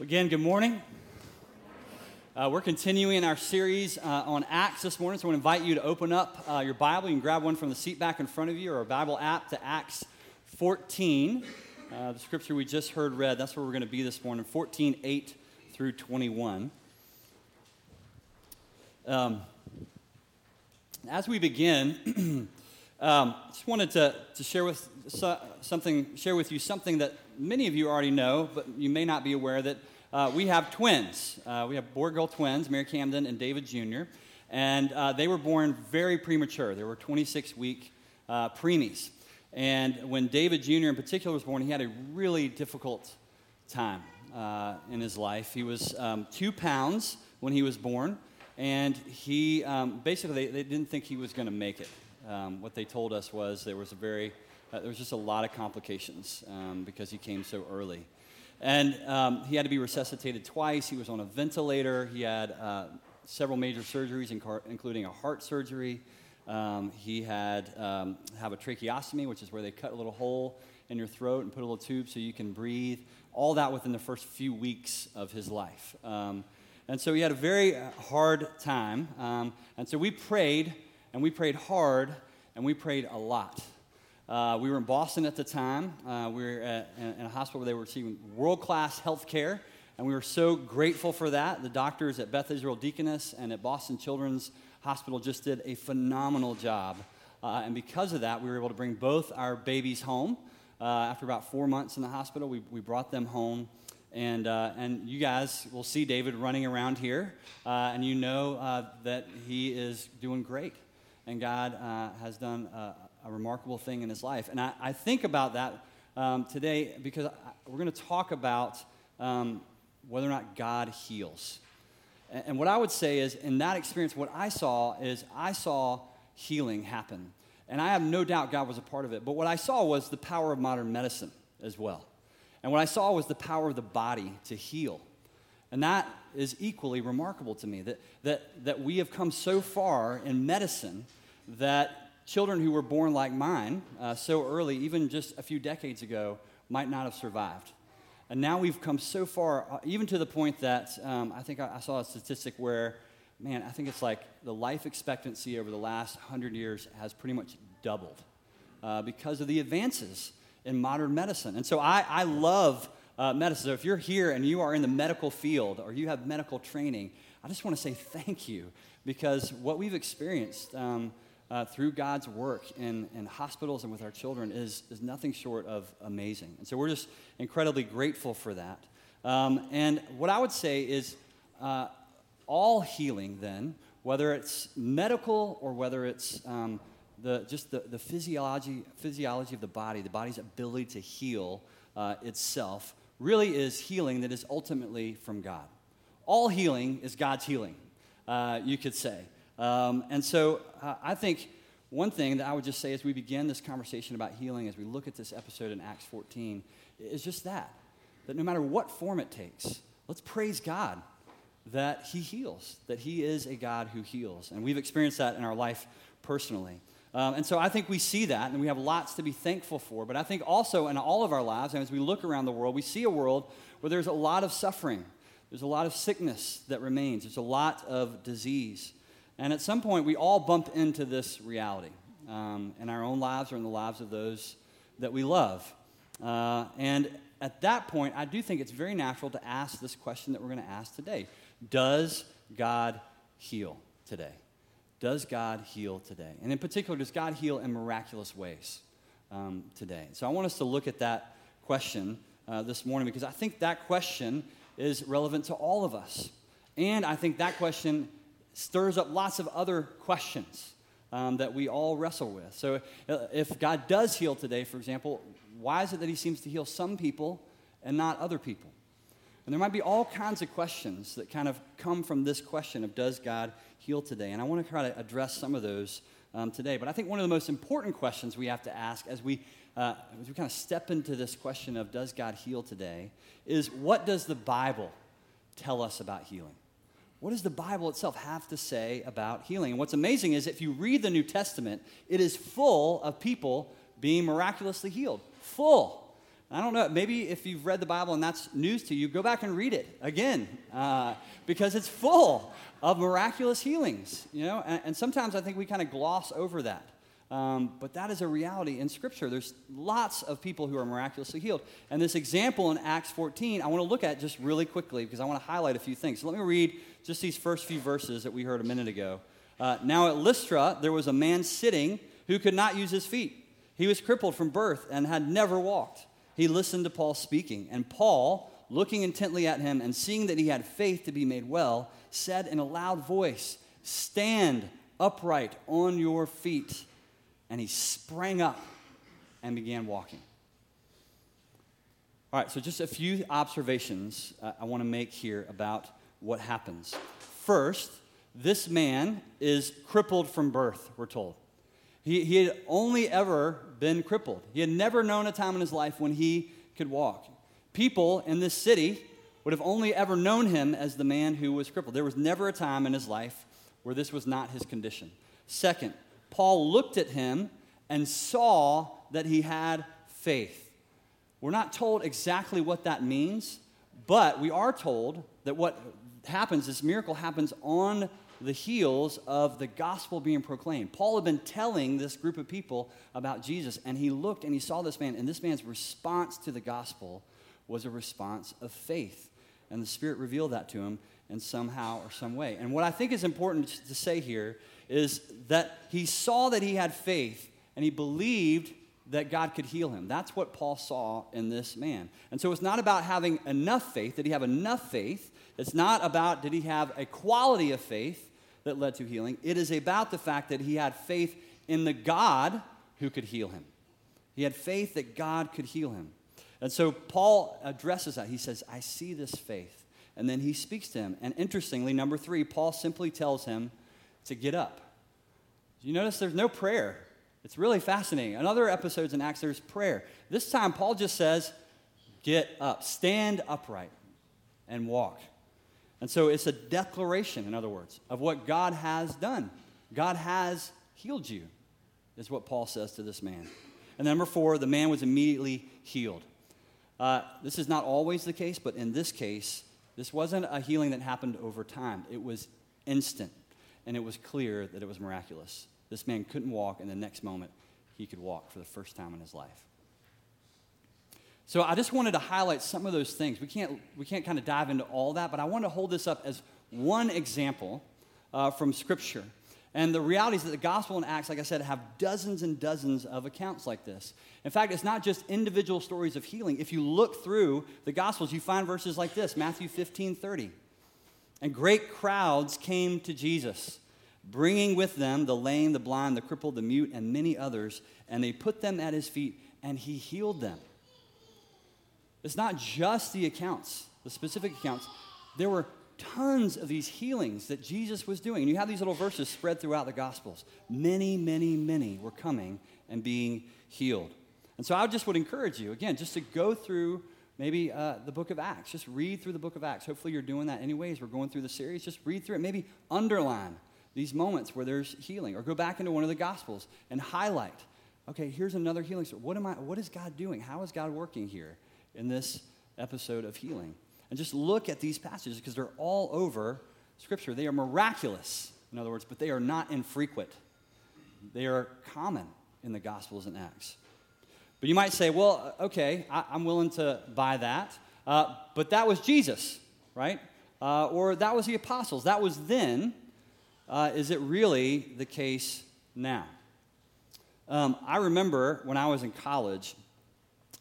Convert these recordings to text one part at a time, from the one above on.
Again, good morning. Uh, we're continuing our series uh, on Acts this morning, so I want to invite you to open up uh, your Bible. You can grab one from the seat back in front of you or a Bible app to Acts 14. Uh, the scripture we just heard read, that's where we're going to be this morning 14, 8 through 21. Um, as we begin, um, just wanted to, to share with so, something, share with you something that many of you already know, but you may not be aware that uh, we have twins. Uh, we have boy girl twins, Mary Camden and David Jr., and uh, they were born very premature. They were 26 week uh, preemies. And when David Jr. in particular was born, he had a really difficult time uh, in his life. He was um, two pounds when he was born, and he um, basically, they, they, didn't think he was going to make it. Um, what they told us was there was a very uh, there was just a lot of complications um, because he came so early. And um, he had to be resuscitated twice. He was on a ventilator. He had uh, several major surgeries, including a heart surgery. Um, he had um, have a tracheostomy, which is where they cut a little hole in your throat and put a little tube so you can breathe. All that within the first few weeks of his life. Um, and so he had a very uh, hard time. Um, and so we prayed, and we prayed hard, and we prayed a lot. Uh, we were in Boston at the time. Uh, we were at, in a hospital where they were receiving world class health care, and we were so grateful for that. The doctors at Beth Israel Deaconess and at Boston Children's Hospital just did a phenomenal job. Uh, and because of that, we were able to bring both our babies home. Uh, after about four months in the hospital, we, we brought them home. And, uh, and you guys will see David running around here, uh, and you know that he is doing great. And God has done a remarkable thing in his life. And I, I think about that um, today because I, we're going to talk about um, whether or not God heals. And, and what I would say is, in that experience, what I saw is I saw healing happen. And I have no doubt God was a part of it. But what I saw was the power of modern medicine as well. And what I saw was the power of the body to heal. And that is equally remarkable to me that, that, that we have come so far in medicine that children who were born like mine uh, so early, even just a few decades ago, might not have survived. And now we've come so far, uh, even to the point that um, I think I, I, saw a statistic where, man, I think it's like the life expectancy over the last 100 years has pretty much doubled uh, because of the advances in modern medicine. And so I, I love uh, medicine. So if you're here and you are in the medical field or you have medical training, I just want to say thank you because what we've experienced. Um, uh, through God's work in, in hospitals and with our children is, is nothing short of amazing. And so we're just incredibly grateful for that. Um, and what I would say is uh, all healing, then, whether it's medical or whether it's um, the, just the, the physiology, physiology of the body, the body's ability to heal uh, itself, really is healing that is ultimately from God. All healing is God's healing, uh, you could say. Um, and so uh, I think one thing that I would just say as we begin this conversation about healing, as we look at this episode in Acts 14, is just that. That no matter what form it takes, let's praise God that He heals, that He is a God who heals. And we've experienced that in our life personally. Um, and so I think we see that, and we have lots to be thankful for. But I think also in all of our lives, and as we look around the world, we see a world where there's a lot of suffering, there's a lot of sickness that remains, there's a lot of disease. And at some point, we all bump into this reality um, in our own lives or in the lives of those that we love. Uh, and at that point, I do think it's very natural to ask this question that we're going to ask today Does God heal today? Does God heal today? And in particular, does God heal in miraculous ways um, today? So I want us to look at that question uh, this morning because I think that question is relevant to all of us. And I think that question stirs up lots of other questions um, that we all wrestle with. So, uh, if God does heal today, for example, why is it that He seems to heal some people and not other people? And there might be all kinds of questions that kind of come from this question of does God heal today? And I want to try to address some of those um, today. But I think one of the most important questions we have to ask as we, uh, as we kind of step into this question of does God heal today is what does the Bible tell us about healing? What does the Bible itself have to say about healing? And what's amazing is if you read the New Testament, it is full of people being miraculously healed. Full. I don't know, maybe if you've read the Bible and that's news to you, go back and read it again uh, because it's full of miraculous healings, you know? And, and sometimes I think we kind of gloss over that. Um, but that is a reality in Scripture. There's lots of people who are miraculously healed. And this example in Acts 14, I want to look at just really quickly because I want to highlight a few things. So let me read just these first few verses that we heard a minute ago. Uh, now at Lystra, there was a man sitting who could not use his feet. He was crippled from birth and had never walked he listened to Paul speaking. And Paul, looking intently at him and seeing that he had faith to be made well, said in a loud voice, Stand upright on your feet. And he sprang up and began walking. All right, so just a few observations uh, I want to make here about what happens. First, this man is crippled from birth, we're told. He, he had only ever been crippled. He had never known a time in his life when he could walk. People in this city would have only ever known him as the man who was crippled. There was never a time in his life where this was not his condition. Second, Paul looked at him and saw that he had faith. We're not told exactly what that means, but we are told that what happens, this miracle happens on the heels of the gospel being proclaimed. Paul had been telling this group of people about Jesus, and he looked and he saw this man, and this man's response to the gospel was a response of faith. And the Spirit revealed that to him in somehow or some way. And what I think is important to say here is that he saw that he had faith, and he believed that God could heal him. That's what Paul saw in this man. And so it's not about having enough faith. Did he have enough faith? It's not about did he have a quality of faith that led to healing. It is about the fact that he had faith in the God who could heal him. He had faith that God could heal him. And so Paul addresses that. He says, I see this faith. And then he speaks to him. And interestingly, number three, Paul simply tells him to get up. You notice there's no prayer. It's really fascinating. In other episodes in Acts, there's prayer. This time, Paul just says, Get up, stand upright, and walk. And so it's a declaration, in other words, of what God has done. God has healed you, is what Paul says to this man. And number four, the man was immediately healed. Uh, this is not always the case, but in this case, this wasn't a healing that happened over time. It was instant, and it was clear that it was miraculous. This man couldn't walk, and the next moment, he could walk for the first time in his life. So I just wanted to highlight some of those things. We can't, we can't kind of dive into all that, but I want to hold this up as one example uh, from Scripture. And the reality is that the Gospel and Acts, like I said, have dozens and dozens of accounts like this. In fact, it's not just individual stories of healing. If you look through the Gospels, you find verses like this Matthew 15 30. And great crowds came to Jesus, bringing with them the lame, the blind, the crippled, the mute, and many others, and they put them at his feet, and he healed them. It's not just the accounts, the specific accounts. There were tons of these healings that Jesus was doing. And you have these little verses spread throughout the Gospels. Many, many, many were coming and being healed. And so I just would encourage you, again, just to go through maybe uh, the book of Acts. Just read through the book of Acts. Hopefully you're doing that anyways. We're going through the series. Just read through it. Maybe underline these moments where there's healing or go back into one of the Gospels and highlight. Okay, here's another healing story. What, am I, what is God doing? How is God working here? in this episode of healing. And just look at these passages because they're all over Scripture. They are miraculous, in other words, but they are not infrequent. They are common in the Gospels and Acts. But you might say, well, okay, I, am willing to buy that. Uh, but that was Jesus, right? Uh, or that was the apostles. That was then. Uh, is it really the case now? Um, I remember when I was in college,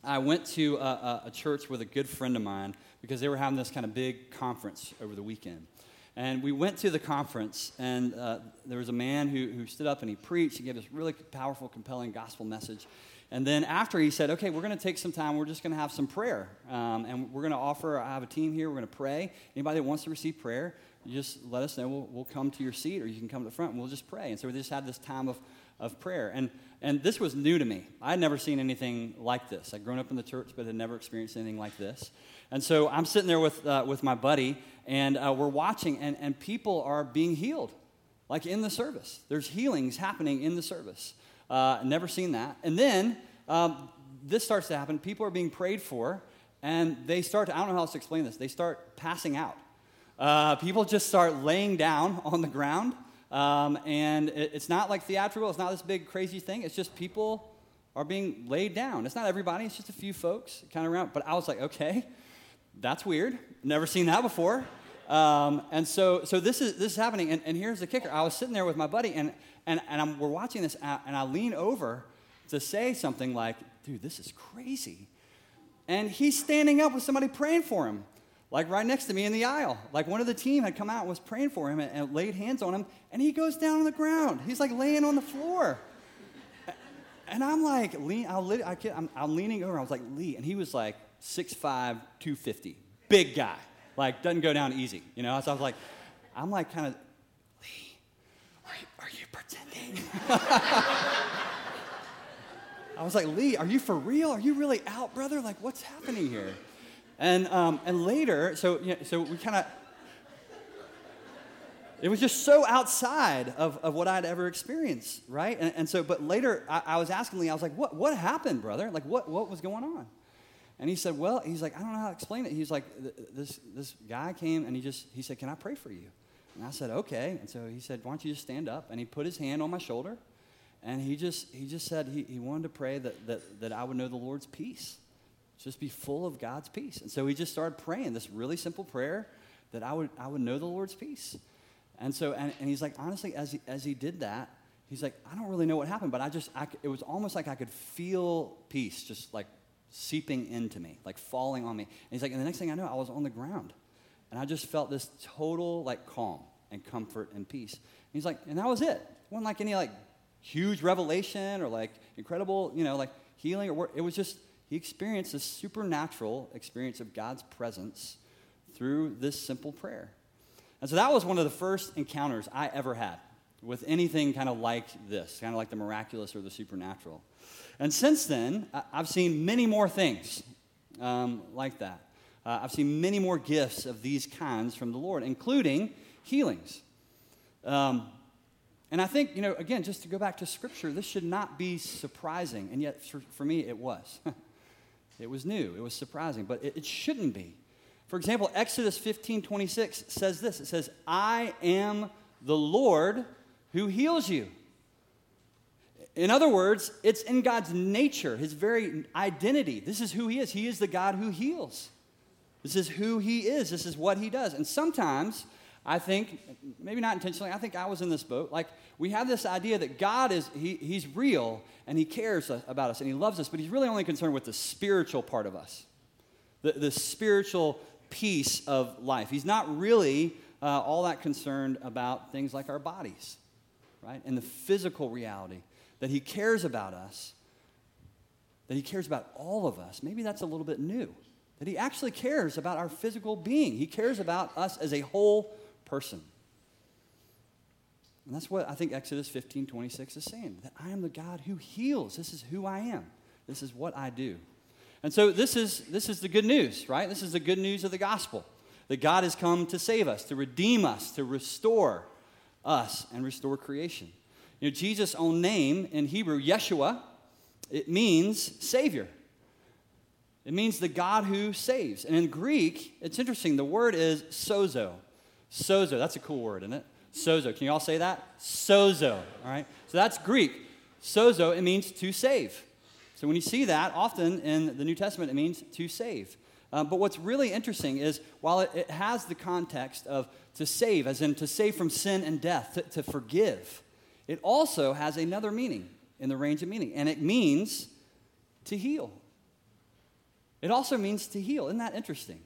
I went to a, a, church with a good friend of mine because they were having this kind of big conference over the weekend. And we went to the conference, and uh, there was a man who, who stood up and he preached. He gave this really powerful, compelling gospel message. And then after he said, okay, we're going to take some time. We're just going to have some prayer. Um, and we're going to offer, I have a team here. We're going to pray. Anybody that wants to receive prayer, just let us know. We'll, we'll come to your seat or you can come to the front and we'll just pray. And so we just had this time of, of prayer. And and this was new to me. I had never seen anything like this. I'd grown up in the church, but had never experienced anything like this. And so I'm sitting there with, uh, with my buddy, and uh, we're watching, and, and people are being healed, like in the service. There's healings happening in the service. Uh, never seen that. And then um, this starts to happen. People are being prayed for, and they start to, I don't know how else to explain this, they start passing out. Uh, people just start laying down on the ground. Um, and it, it's not like theatrical, it's not this big crazy thing. It's just people are being laid down. It's not everybody, it's just a few folks kind of around. But I was like, okay, that's weird. Never seen that before. Um, and so, so this is this is happening. And, and, here's the kicker: I was sitting there with my buddy, and and, and I'm, we're watching this, uh, and I lean over to say something like, "Dude, this is crazy." And he's standing up with somebody praying for him, like right next to me in the aisle. Like one of the team had come out and was praying for him and, and laid hands on him, and he goes down on the ground. He's like laying on the floor. And I'm like, lean, I'll, I am I'm leaning over. I was like, Lee. And he was like 6'5, 250. Big guy. Like, doesn't go down easy. You know? So I was like, I'm like kind of, I was like, Lee, are you for real? Are you really out, brother? Like, what's happening here? And, um, and later, so, you know, so we kind of, it was just so outside of, of what I'd ever experienced, right? And, and so, but later I, I, was asking Lee, I was like, what, what happened, brother? Like, what, what was going on? And he said, well, he's like, I don't know how to explain it. He's like, this, this guy came and he just, he said, can I pray for you? And I said, okay. And so he said, why don't you just stand up? And he put his hand on my shoulder and he just, he just said he, he wanted to pray that, that, that I would know the Lord's peace. Just be full of God's peace. And so he just started praying this really simple prayer that I would, I would know the Lord's peace. And so, and, and he's like, honestly, as he, as he did that, he's like, I don't really know what happened, but I just, I, it was almost like I could feel peace just like seeping into me, like falling on me. And he's like, and the next thing I know, I was on the ground. And I just felt this total like calm and comfort and peace. And he's like, and that was it. It wasn't like any like huge revelation or like incredible, you know, like healing or work. It was just, he experienced this supernatural experience of God's presence through this simple prayer. And so that was one of the first encounters I ever had with anything kind of like this, kind of like the miraculous or the supernatural. And since then, I've seen many more things um, like that. Uh, I've seen many more gifts of these kinds from the Lord, including healings. Um, and I think, you know, again, just to go back to Scripture, this should not be surprising. And yet, for, for me, it was. it was new, it was surprising, but it, it shouldn't be. For example, Exodus 15 26 says this it says, I am the Lord who heals you. In other words, it's in God's nature, his very identity. This is who he is. He is the God who heals. This is who he is. This is what he does. And sometimes, I think, maybe not intentionally, I think I was in this boat. Like, we have this idea that God is, he, he's real and he cares about us and he loves us, but he's really only concerned with the spiritual part of us, the, the spiritual piece of life. He's not really uh, all that concerned about things like our bodies, right? And the physical reality that He cares about us, that He cares about all of us. Maybe that's a little bit new. That He actually cares about our physical being, He cares about us as a whole person. And that's what I think Exodus 15 26 is saying that I am the God who heals. This is who I am, this is what I do. And so this is, this is the good news, right? This is the good news of the gospel that God has come to save us, to redeem us, to restore us, and restore creation. You know, Jesus' own name in Hebrew, Yeshua, it means Savior. It means the God who saves. And in Greek, it's interesting, the word is sozo. Sozo, that's a cool word, isn't it? Sozo. Can you all say that? Sozo, all right? So that's Greek. Sozo, it means to save. So when you see that, often in the New Testament, it means to save. Um, but what's really interesting is while it, it, has the context of to save, as in to save from sin and death, to, to forgive, it also has another meaning in the range of meaning, and it means to heal. It also means to heal. Isn't that interesting?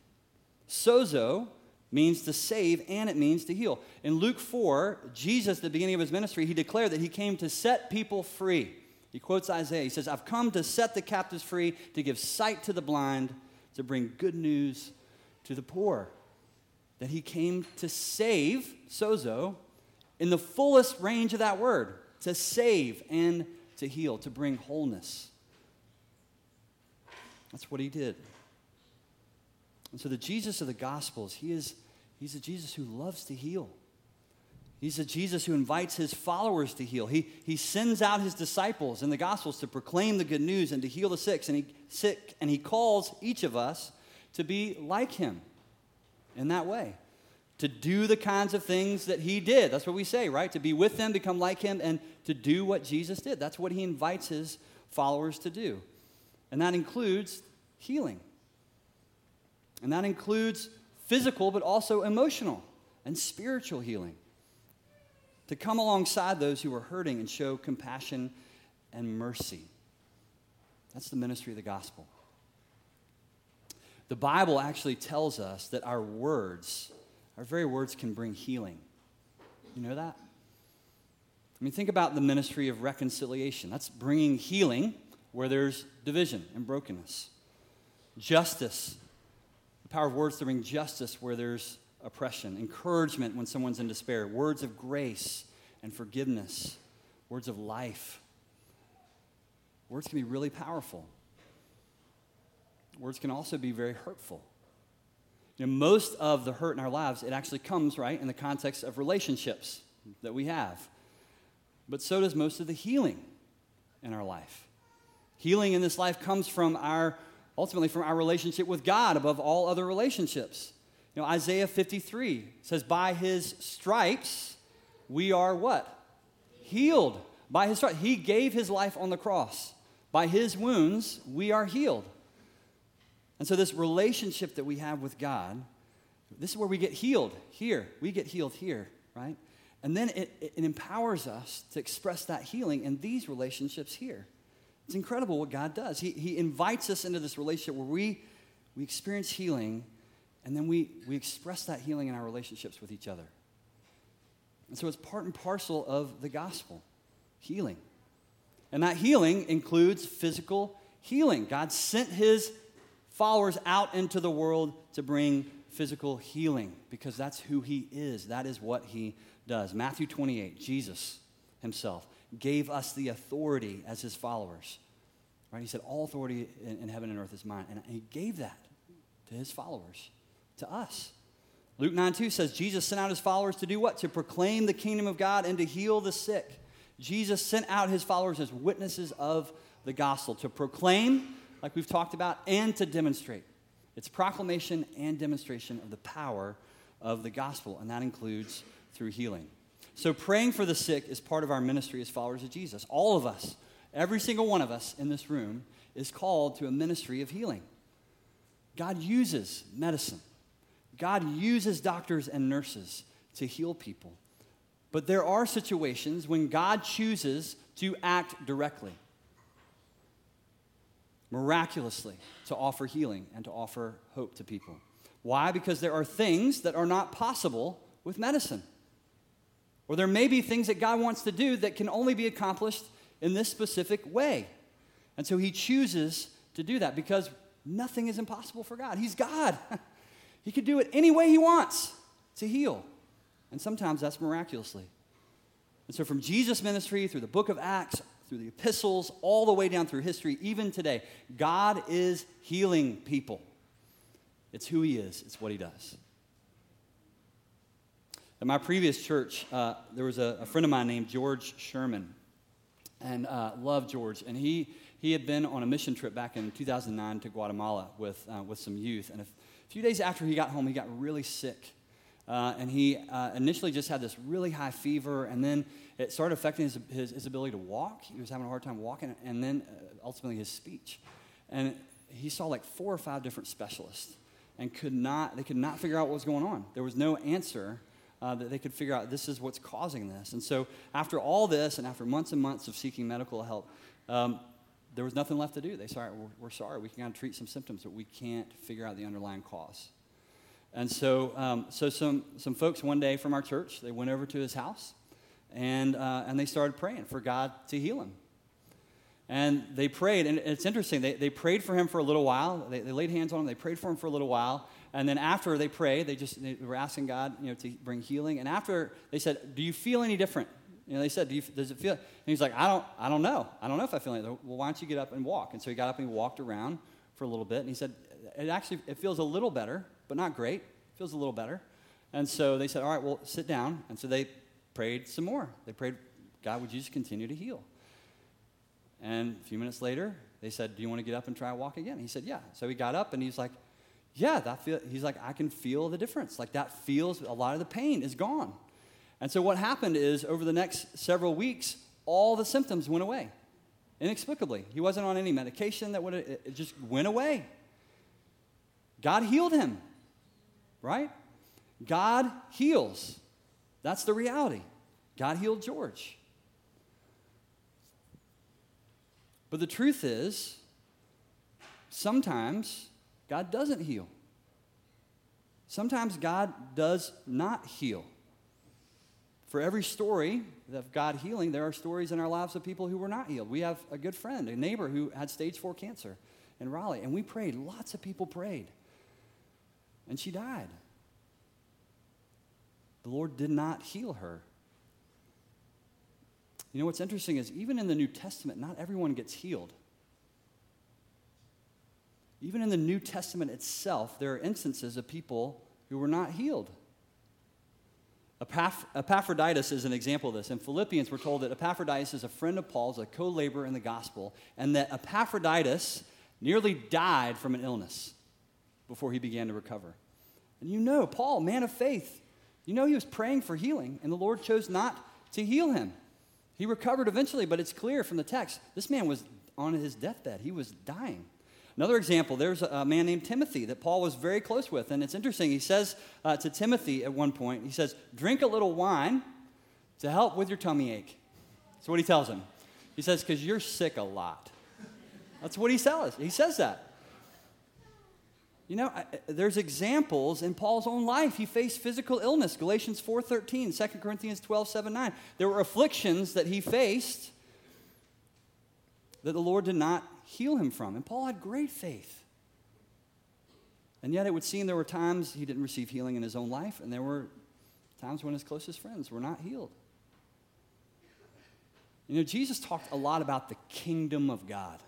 Sozo means to save and it means to heal. In Luke 4, Jesus, at the beginning of his ministry, he declared that he came to set people free. He quotes Isaiah. He says, I've come to set the captives free, to give sight to the blind, to bring good news to the poor. That he came to save, sozo, in the fullest range of that word, to save and to heal, to bring wholeness. That's what he did. And so the Jesus of the Gospels, he is, he's a Jesus who loves to heal. He's a Jesus who invites his followers to heal. He, he sends out his disciples in the Gospels to proclaim the good news and to heal the sick and, he, sick, and he calls each of us to be like him in that way, to do the kinds of things that he did. That's what we say, right? To be with them, become like him, and to do what Jesus did. That's what he invites his followers to do. And that includes healing. And that includes physical, but also emotional and spiritual healing to come alongside those who are hurting and show compassion and mercy. That's the ministry of the gospel. The Bible actually tells us that our words, our very words, can bring healing. You know that? I mean, think about the ministry of reconciliation. That's bringing healing where there's division and brokenness. Justice, the power of words to bring justice where there's oppression, encouragement when someone's in despair, words of grace and forgiveness, words of life. Words can be really powerful. Words can also be very hurtful. You know, most of the hurt in our lives, it actually comes, right, in the context of relationships that we have. But so does most of the healing in our life. Healing in this life comes from our, ultimately, from our relationship with God above all other relationships. You know, Isaiah 53 says, By his stripes we are what? Healed. By his stripes. He gave his life on the cross. By his wounds, we are healed. And so, this relationship that we have with God, this is where we get healed here. We get healed here, right? And then it, it, empowers us to express that healing in these relationships here. It's incredible what God does. He, he invites us into this relationship where we, we experience healing and then we, we express that healing in our relationships with each other. And so it's part and parcel of the gospel healing. And that healing includes physical healing. God sent his followers out into the world to bring physical healing because that's who he is. That is what he does. Matthew 28, Jesus himself gave us the authority as his followers. Right? He said, All authority in, in heaven and earth is mine. And he gave that to his followers to us. Luke 9 2 says, Jesus sent out his followers to do what? To proclaim the kingdom of God and to heal the sick. Jesus sent out his followers as witnesses of the gospel to proclaim, like we've talked about, and to demonstrate. It's proclamation and demonstration of the power of the gospel, and that includes through healing. So, praying for the sick is part of our ministry as followers of Jesus. All of us, every single one of us in this room, is called to a ministry of healing. God uses medicine God uses doctors and nurses to heal people. But there are situations when God chooses to act directly, miraculously, to offer healing and to offer hope to people. Why? Because there are things that are not possible with medicine. Or there may be things that God wants to do that can only be accomplished in this specific way. And so he chooses to do that because nothing is impossible for God. He's God. He could do it any way he wants to heal. And sometimes that's miraculously. And so, from Jesus' ministry through the book of Acts, through the epistles, all the way down through history, even today, God is healing people. It's who he is, it's what he does. At my previous church, uh, there was a, a, friend of mine named George Sherman, and uh, loved George. And he, he had been on a mission trip back in 2009 to Guatemala with, uh, with some youth. And a few days after he got home, he got really sick. Uh, and he uh, initially just had this really high fever, and then it started affecting his, his, his, ability to walk. He was having a hard time walking, and then uh, ultimately his speech. And he saw like four or five different specialists and could not, they could not figure out what was going on. There was no answer uh, that they could figure out this is what's causing this. And so, after all this, and after months and months of seeking medical help, um, there was nothing left to do. They said, we're, we're, sorry, we can kind of treat some symptoms, but we can't figure out the underlying cause. And so, um, so some, some folks one day from our church, they went over to his house and, uh, and they started praying for God to heal him. And they prayed, and it's interesting, they, they prayed for him for a little while. They, they laid hands on him, they prayed for him for a little while. And then after they prayed, they just they were asking God you know, to bring healing. And after they said, Do you feel any different? You know, they said, Do you, does it feel? And he's like, I don't, I don't know. I don't know if I feel anything. Well, why don't you get up and walk? And so he got up and he walked around for a little bit. And he said, it actually, it feels a little better, but not great. It feels a little better. And so they said, all right, well, sit down. And so they prayed some more. They prayed, God, would you just continue to heal? And a few minutes later, they said, Do you want to get up and try walk again? He said, Yeah. So he got up and he's like, Yeah, that feel, he's like, I can feel the difference. Like that feels, a lot of the pain is gone. And so what happened is over the next several weeks, all the symptoms went away inexplicably. He wasn't on any medication that would it just went away. God healed him. Right? God heals. That's the reality. God healed George. But the truth is, sometimes God doesn't heal. Sometimes God does not heal. For every story of God healing, there are stories in our lives of people who were not healed. We have a good friend, a neighbor who had stage four cancer in Raleigh, and we prayed. Lots of people prayed. And she died. The Lord did not heal her. You know what's interesting is even in the New Testament, not everyone gets healed. Even in the New Testament itself, there are instances of people who were not healed. Epaph- Epaphroditus is an example of this. In Philippians, we're told that Epaphroditus is a friend of Paul's, a co laborer in the gospel, and that Epaphroditus nearly died from an illness before he began to recover. And you know, Paul, man of faith, you know he was praying for healing, and the Lord chose not to heal him. He recovered eventually, but it's clear from the text this man was on his deathbed, he was dying. Another example, there's a man named Timothy that Paul was very close with. And it's interesting. He says uh, to Timothy at one point, he says, Drink a little wine to help with your tummy ache. That's what he tells him. He says, Because you're sick a lot. That's what he says. He says that. You know, there's examples in Paul's own life. He faced physical illness, Galatians 4.13, 2 Corinthians 12, 7, 9. There were afflictions that he faced that the Lord did not heal him from. And Paul had great faith. And yet it would seem there were times he didn't receive healing in his own life, and there were times when his closest friends were not healed. You know, Jesus talked a lot about the kingdom of God.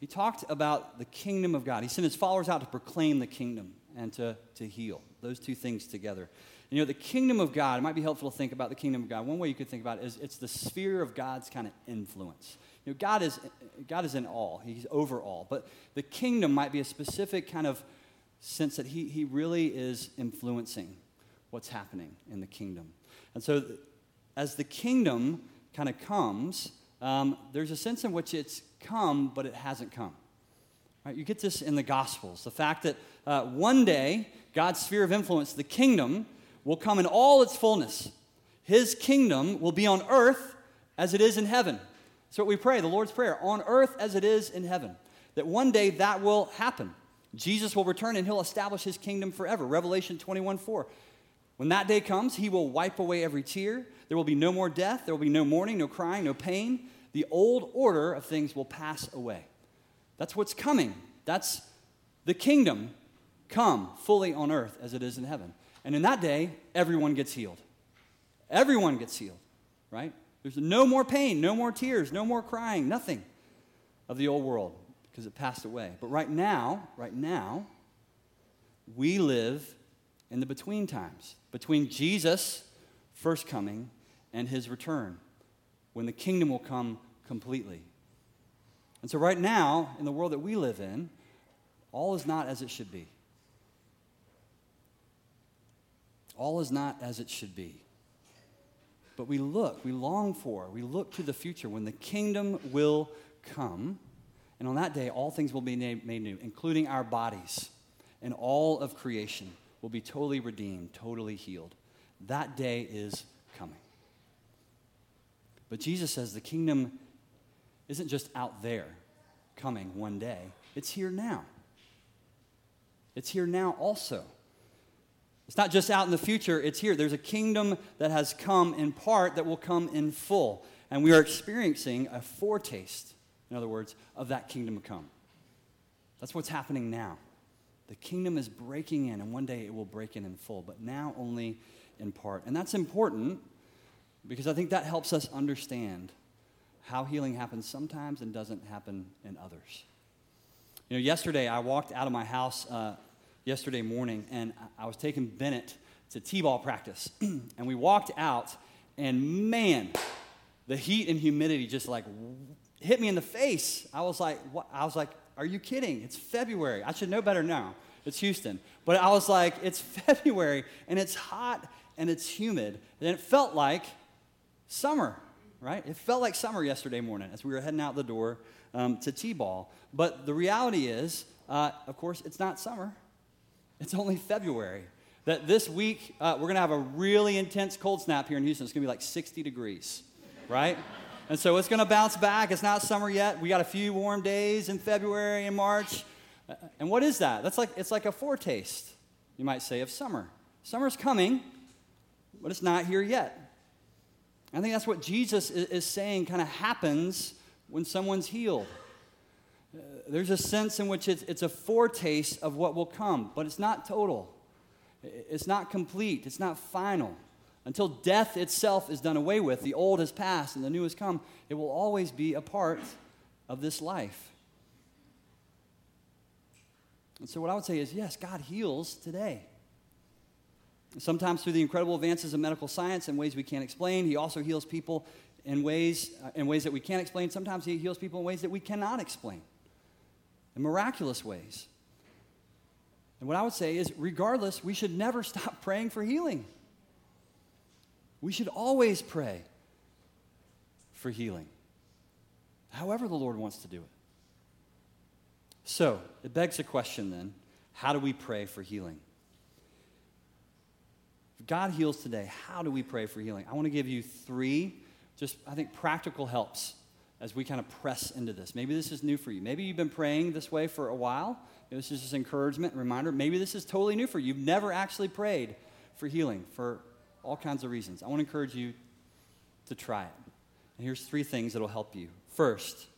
He talked about the kingdom of God. He sent his followers out to proclaim the kingdom and to, to heal. Those two things together. You know, the kingdom of God, it might be helpful to think about the kingdom of God. One way you could think about it is it's the sphere of God's kind of influence. You know, God is, God is in all, He's over all. But the kingdom might be a specific kind of sense that He, he really is influencing what's happening in the kingdom. And so, as the kingdom kind of comes, um, there's a sense in which it's come, but it hasn't come. Right? You get this in the Gospels the fact that uh, one day, God's sphere of influence, the kingdom, will come in all its fullness. His kingdom will be on earth as it is in heaven. That's what we pray, the Lord's Prayer, on earth as it is in heaven. That one day that will happen. Jesus will return and he'll establish his kingdom forever. Revelation 21 4. When that day comes, he will wipe away every tear. There will be no more death. There will be no mourning, no crying, no pain. The old order of things will pass away. That's what's coming. That's the kingdom come fully on earth as it is in heaven. And in that day, everyone gets healed. Everyone gets healed, right? There's no more pain, no more tears, no more crying, nothing of the old world because it passed away. But right now, right now, we live in the between times, between Jesus' first coming and his return, when the kingdom will come completely. And so, right now, in the world that we live in, all is not as it should be. All is not as it should be. But we look, we long for, we look to the future when the kingdom will come. And on that day, all things will be made new, including our bodies. And all of creation will be totally redeemed, totally healed. That day is coming. But Jesus says the kingdom isn't just out there coming one day, it's here now. It's here now also. It's not just out in the future, it's here. There's a kingdom that has come in part that will come in full. And we are experiencing a foretaste, in other words, of that kingdom come. That's what's happening now. The kingdom is breaking in, and one day it will break in in full, but now only in part. And that's important because I think that helps us understand how healing happens sometimes and doesn't happen in others. You know, yesterday I walked out of my house uh, yesterday morning, and I was taking Bennett to T ball practice. and we walked out, and man, the heat and humidity just like hit me in the face. I was like, what? I was like, are you kidding? It's February. I should know better now. It's Houston. But I was like, it's February and it's hot and it's humid. And it felt like summer, right? It felt like summer yesterday morning as we were heading out the door um, to T ball. But the reality is, uh, of course, it's not summer, it's only February. That this week, uh, we're going to have a really intense cold snap here in Houston. It's going to be like 60 degrees, right? And so it's going to bounce back. It's not summer yet. We got a few warm days in February and March. And what is that? That's like it's like a foretaste, you might say, of summer. Summer's coming, but it's not here yet. I think that's what Jesus is saying kind of happens when someone's healed. There's a sense in which it's, it's a foretaste of what will come, but it's not total. It's not complete. It's not final. Until death itself is done away with, the old has passed and the new has come, it will always be a part of this life. And so, what I would say is yes, God heals today. Sometimes through the incredible advances of medical science in ways we can't explain, He also heals people in ways, uh, in ways that we can't explain. Sometimes He heals people in ways that we cannot explain, in miraculous ways. And what I would say is, regardless, we should never stop praying for healing. We should always pray for healing, however the Lord wants to do it. So, it begs a question then how do we pray for healing? If God heals today, how do we pray for healing? I want to give you three, just I think, practical helps as we kind of press into this. Maybe this is new for you. Maybe you've been praying this way for a while. Maybe this is just encouragement, reminder. Maybe this is totally new for you. You've never actually prayed for healing for all kinds of reasons. I want to encourage you to try it. And here's three things that'll help you. First,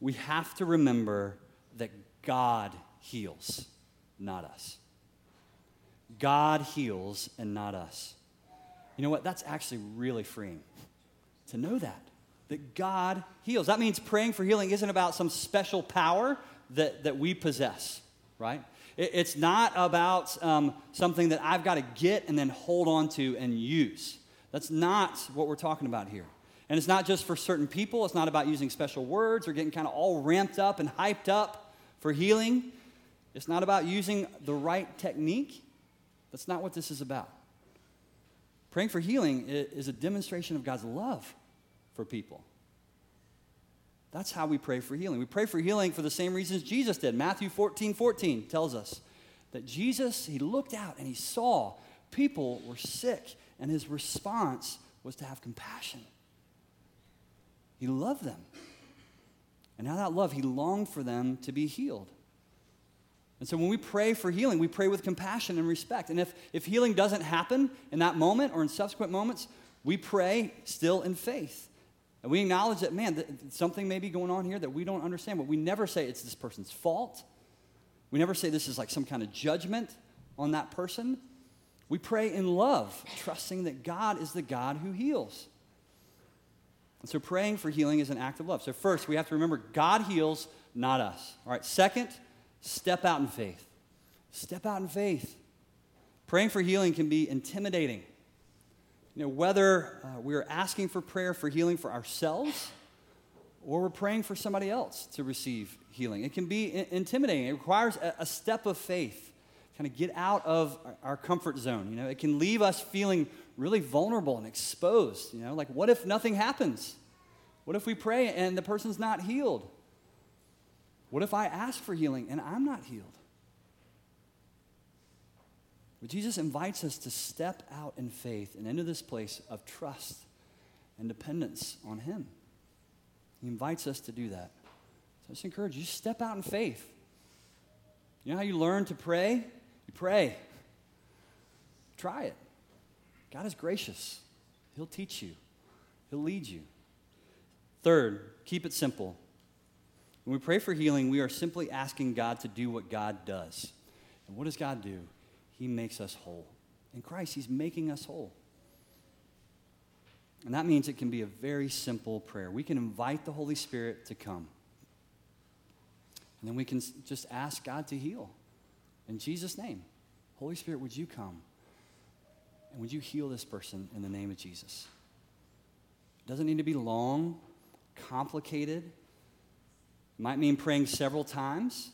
we have to remember that God heals, not us. God heals and not us. You know what? That's actually really freeing to know that. That God heals. That means praying for healing isn't about some special power that, that we possess, right? It's not about um, something that I've got to get and then hold on to and use. That's not what we're talking about here. And it's not just for certain people. It's not about using special words or getting kind of all ramped up and hyped up for healing. It's not about using the right technique. That's not what this is about. Praying for healing is a demonstration of God's love for people. That's how we pray for healing. We pray for healing for the same reasons Jesus did. Matthew 14 14 tells us that Jesus, he looked out and he saw people were sick, and his response was to have compassion. He loved them. And now that love, he longed for them to be healed. And so when we pray for healing, we pray with compassion and respect. And if, if healing doesn't happen in that moment or in subsequent moments, we pray still in faith. And we acknowledge that, man, something may be going on here that we don't understand, but we never say it's this person's fault. We never say this is like some kind of judgment on that person. We pray in love, trusting that God is the God who heals. And so praying for healing is an act of love. So, first, we have to remember God heals, not us. All right, second, step out in faith. Step out in faith. Praying for healing can be intimidating. You know, whether uh, we're asking for prayer for healing for ourselves or we're praying for somebody else to receive healing, it can be intimidating. It requires a, a, step of faith, kind of get out of our, our comfort zone. You know, it can leave us feeling really vulnerable and exposed. You know, like what if nothing happens? What if we pray and the person's not healed? What if I ask for healing and I'm not healed? But Jesus invites us to step out in faith and into this place of trust and dependence on Him. He invites us to do that. So I just encourage you, step out in faith. You know how you learn to pray? You pray. Try it. God is gracious. He'll teach you, He'll lead you. Third, keep it simple. When we pray for healing, we are simply asking God to do what God does. And what does God do? He makes us whole. In Christ, He's making us whole. And that means it can be a very simple prayer. We can invite the Holy Spirit to come. And then we can just ask God to heal. In Jesus' name, Holy Spirit, would you come? And would you heal this person in the name of Jesus? It doesn't need to be long, complicated. It might mean praying several times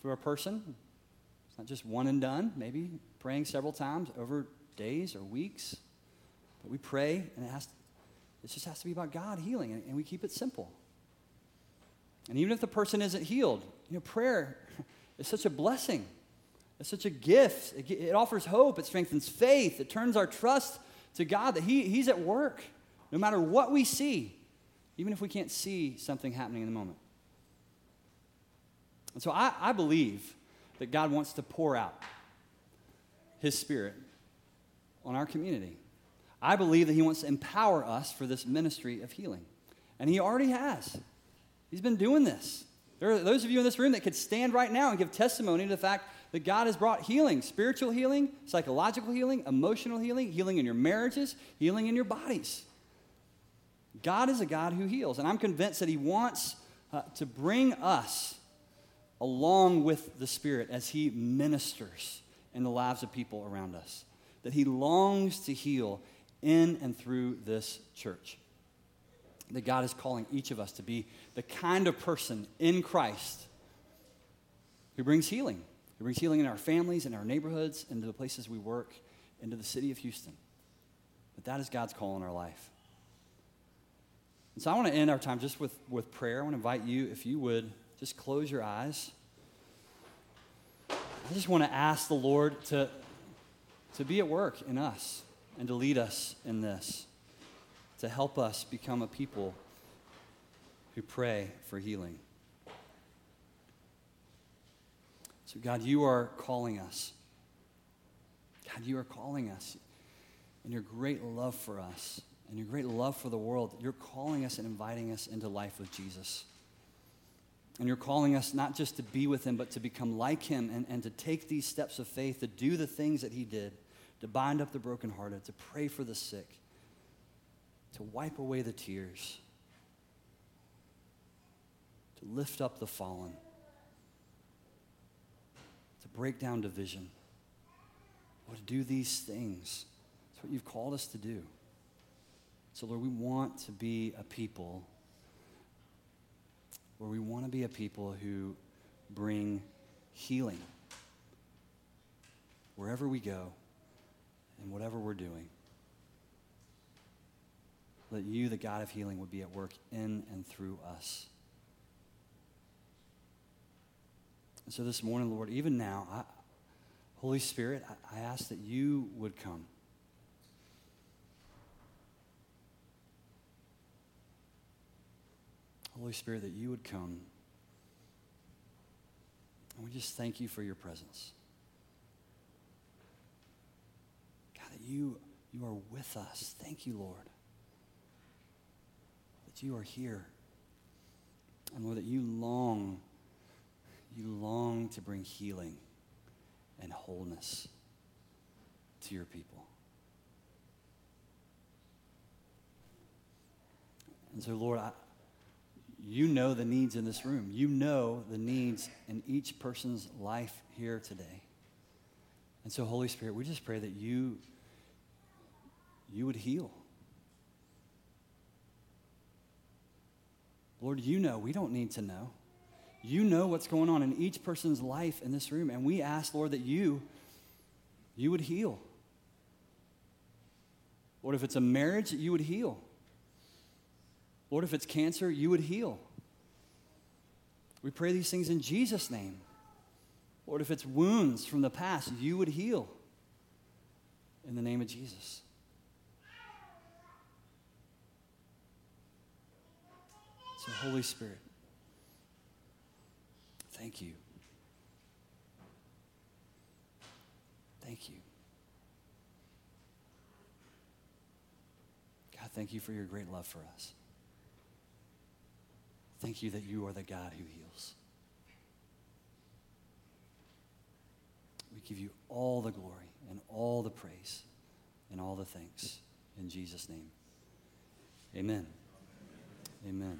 for a person. It's not just one and done, maybe praying several times over days or weeks. But we pray, and it, has it just has to be about God healing, and, and we keep it simple. And even if the person isn't healed, you know, prayer is such a blessing. It's such a gift. It, it, offers hope. It strengthens faith. It turns our trust to God that he, He's at work no matter what we see, even if we can't see something happening in the moment. And so I, I believe that God wants to pour out His Spirit on our community. I believe that He wants to empower us for this ministry of healing. And He already has. He's been doing this. There are those of you in this room that could stand right now and give testimony to the fact that God has brought healing spiritual healing, psychological healing, emotional healing, healing in your marriages, healing in your bodies. God is a God who heals. And I'm convinced that He wants uh, to bring us along with the Spirit as He ministers in the lives of people around us. That He longs to heal in and through this church. That God is calling each of us to be the kind of person in Christ who brings healing. Who brings healing in our families, in our neighborhoods, into the places we work, into the city of Houston. But that is God's call in our life. And so I want to end our time just with, with prayer. I want to invite you, if you would, just close your eyes. I just want to ask the Lord to, to be at work in us and to lead us in this, to help us become a people who pray for healing. So, God, you are calling us. God, you are calling us in your great love for us and your great love for the world. You're calling us and inviting us into life with Jesus. And you're calling us not just to be with him, but to become like him and, and to take these steps of faith, to do the things that he did, to bind up the brokenhearted, to pray for the sick, to wipe away the tears, to lift up the fallen, to break down division. Or to do these things. That's what you've called us to do. So, Lord, we want to be a people where we want to be a people who bring healing wherever we go and whatever we're doing. That you, the God of healing, would be at work in and through us. And so this morning, Lord, even now, I, Holy Spirit, I, I ask that you would come. Holy Spirit, that you would come. And we just thank you for your presence. God, that you, you are with us. Thank you, Lord. That you are here. And Lord, that you long, you long to bring healing and wholeness to your people. And so, Lord, I, you know the needs in this room. You know the needs in each person's life here today. And so, Holy Spirit, we just pray that you, you would heal. Lord, you know. We don't need to know. You know what's going on in each person's life in this room. And we ask, Lord, that you, you would heal. Lord, if it's a marriage, you would heal. Lord, if it's cancer, you would heal. We pray these things in Jesus' name. Lord, if it's wounds from the past, you would heal. In the name of Jesus. So, Holy Spirit, thank you. Thank you. God, thank you for your great love for us. Thank you that you are the God who heals. We give you all the glory and all the praise and all the thanks. In Jesus' name. Amen. Amen.